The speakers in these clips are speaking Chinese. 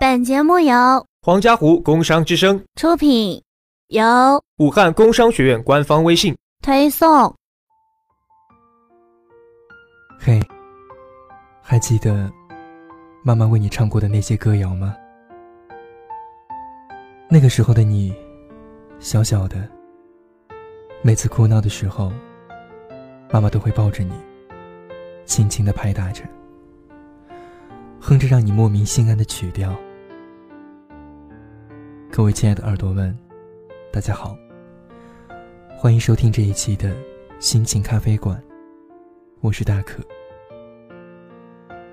本节目由黄家湖工商之声出品，由武汉工商学院官方微信推送。嘿，还记得妈妈为你唱过的那些歌谣吗？那个时候的你，小小的，每次哭闹的时候，妈妈都会抱着你，轻轻的拍打着，哼着让你莫名心安的曲调。各位亲爱的耳朵们，大家好，欢迎收听这一期的心情咖啡馆，我是大可。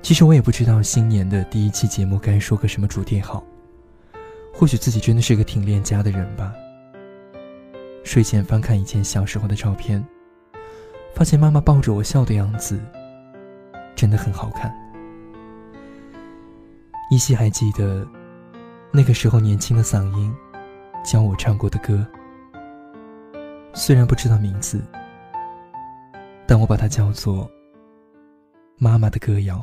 其实我也不知道新年的第一期节目该说个什么主题好。或许自己真的是个挺恋家的人吧。睡前翻看以前小时候的照片，发现妈妈抱着我笑的样子，真的很好看。依稀还记得，那个时候年轻的嗓音，教我唱过的歌。虽然不知道名字，但我把它叫做《妈妈的歌谣》。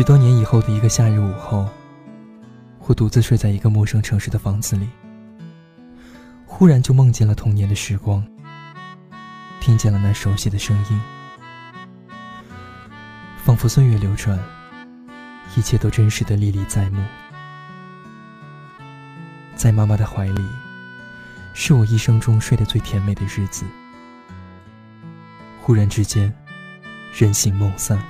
许多年以后的一个夏日午后，我独自睡在一个陌生城市的房子里，忽然就梦见了童年的时光，听见了那熟悉的声音，仿佛岁月流转，一切都真实的历历在目。在妈妈的怀里，是我一生中睡得最甜美的日子。忽然之间，人醒梦散。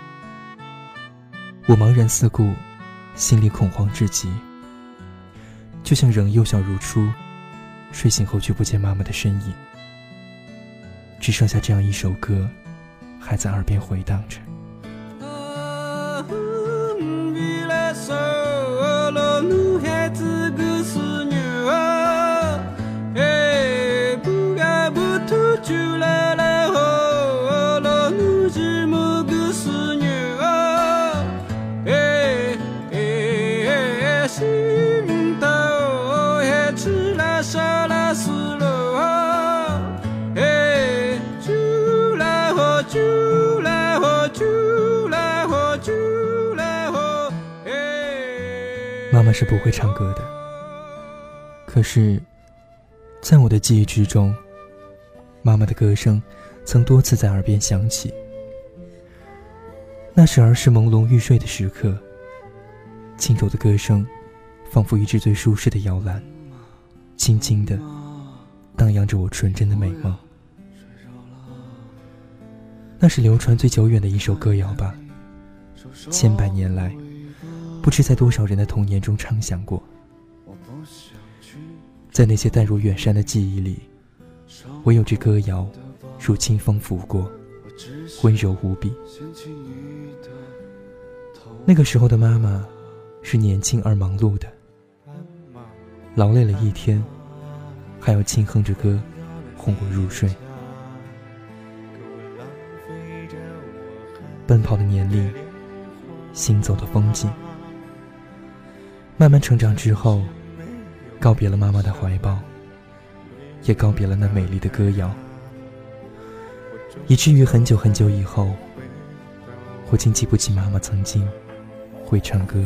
我茫然四顾，心里恐慌至极，就像仍幼小如初，睡醒后却不见妈妈的身影，只剩下这样一首歌，还在耳边回荡着。妈妈是不会唱歌的，可是，在我的记忆之中，妈妈的歌声曾多次在耳边响起。那是儿时朦胧欲睡的时刻，轻柔的歌声，仿佛一只最舒适的摇篮，轻轻的荡漾着我纯真的美梦。那是流传最久远的一首歌谣吧，千百年来。不知在多少人的童年中唱响过，在那些淡如远山的记忆里，唯有这歌谣如清风拂过，温柔无比。那个时候的妈妈是年轻而忙碌的，劳累了一天，还要轻哼着歌哄我入睡。奔跑的年龄，行走的风景。慢慢成长之后，告别了妈妈的怀抱，也告别了那美丽的歌谣，以至于很久很久以后，我竟记不起妈妈曾经会唱歌。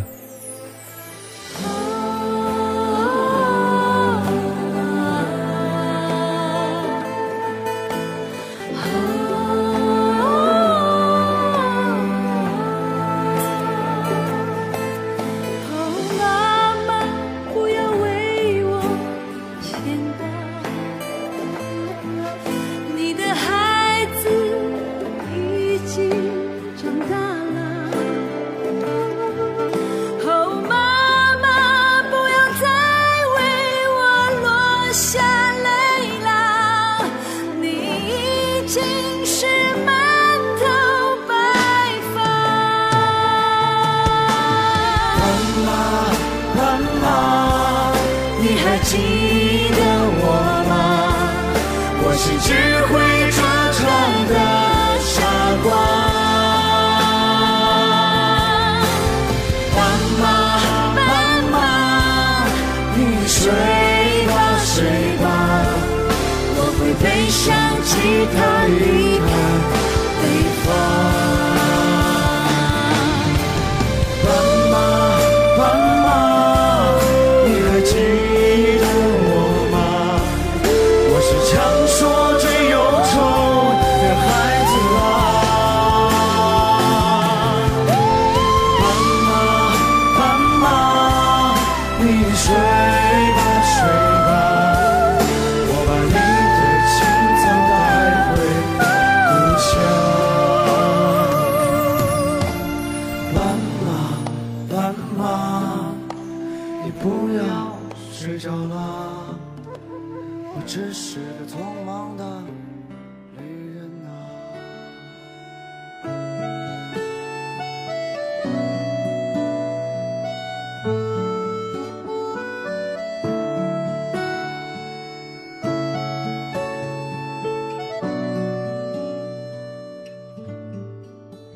他离开北方。妈妈，妈妈，你还记得我吗？我是传说最忧愁的孩子啊！妈妈，妈妈，你睡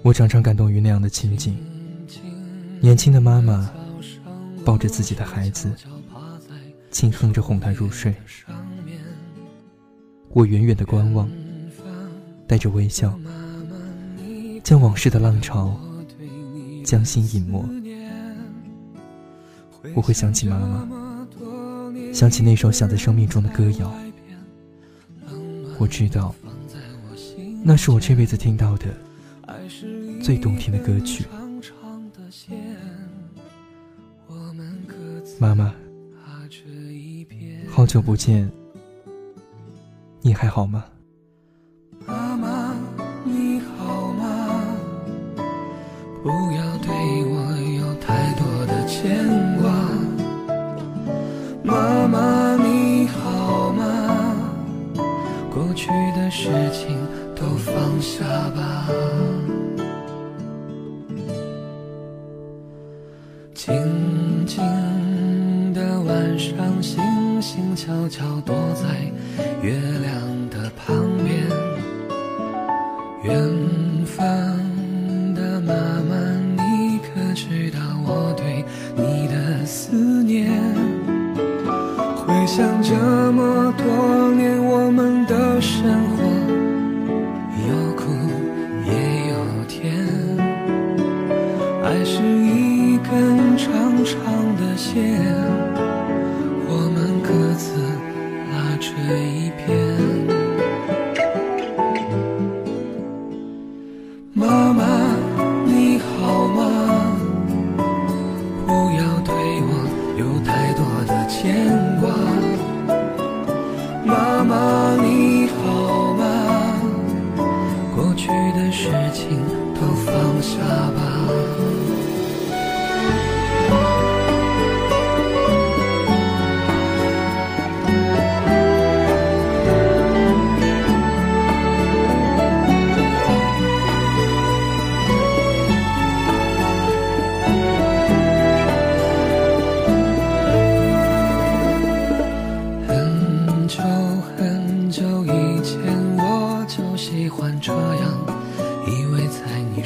我常常感动于那样的情景：年轻的妈妈抱着自己的孩子，轻哼着哄他入睡。我远远的观望，带着微笑，将往事的浪潮将心隐没。我会想起妈妈，想起那首响在生命中的歌谣。我知道，那是我这辈子听到的最动听的歌曲。妈妈，好久不见，你还好吗？上，星星悄悄躲在月亮的旁边。远方的妈妈，你可知道我对你的思念？回想这么多年我们的生活，有苦也有甜。爱是一根长长的线，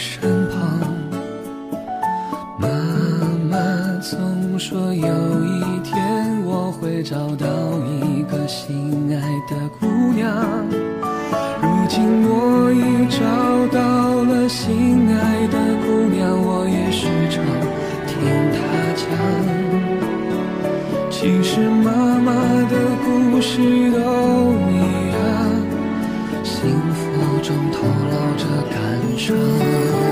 身旁。妈妈总说有一天我会找到一个心爱的姑娘。如今我已找到了心爱的姑娘，我也时常听她讲。其实妈妈的故事都，中透露着感伤。